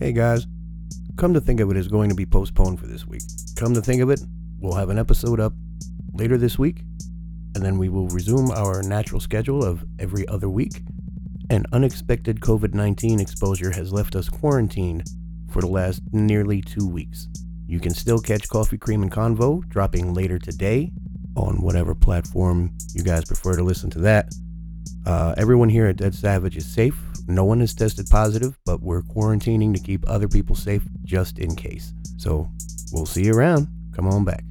Hey guys, come to think of it, is going to be postponed for this week. Come to think of it, we'll have an episode up later this week, and then we will resume our natural schedule of every other week. An unexpected COVID 19 exposure has left us quarantined for the last nearly two weeks. You can still catch Coffee Cream and Convo dropping later today on whatever platform you guys prefer to listen to that. Uh, everyone here at Dead Savage is safe. No one has tested positive, but we're quarantining to keep other people safe just in case. So we'll see you around. Come on back.